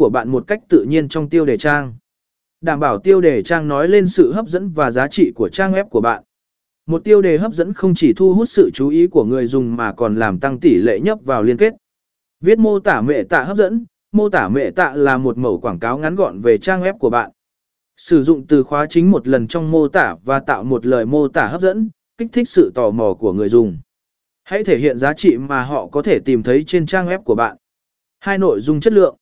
của bạn một cách tự nhiên trong tiêu đề trang. Đảm bảo tiêu đề trang nói lên sự hấp dẫn và giá trị của trang web của bạn. Một tiêu đề hấp dẫn không chỉ thu hút sự chú ý của người dùng mà còn làm tăng tỷ lệ nhấp vào liên kết. Viết mô tả mệ tạ hấp dẫn, mô tả mệ tạ là một mẫu quảng cáo ngắn gọn về trang web của bạn. Sử dụng từ khóa chính một lần trong mô tả và tạo một lời mô tả hấp dẫn, kích thích sự tò mò của người dùng. Hãy thể hiện giá trị mà họ có thể tìm thấy trên trang web của bạn. Hai nội dung chất lượng.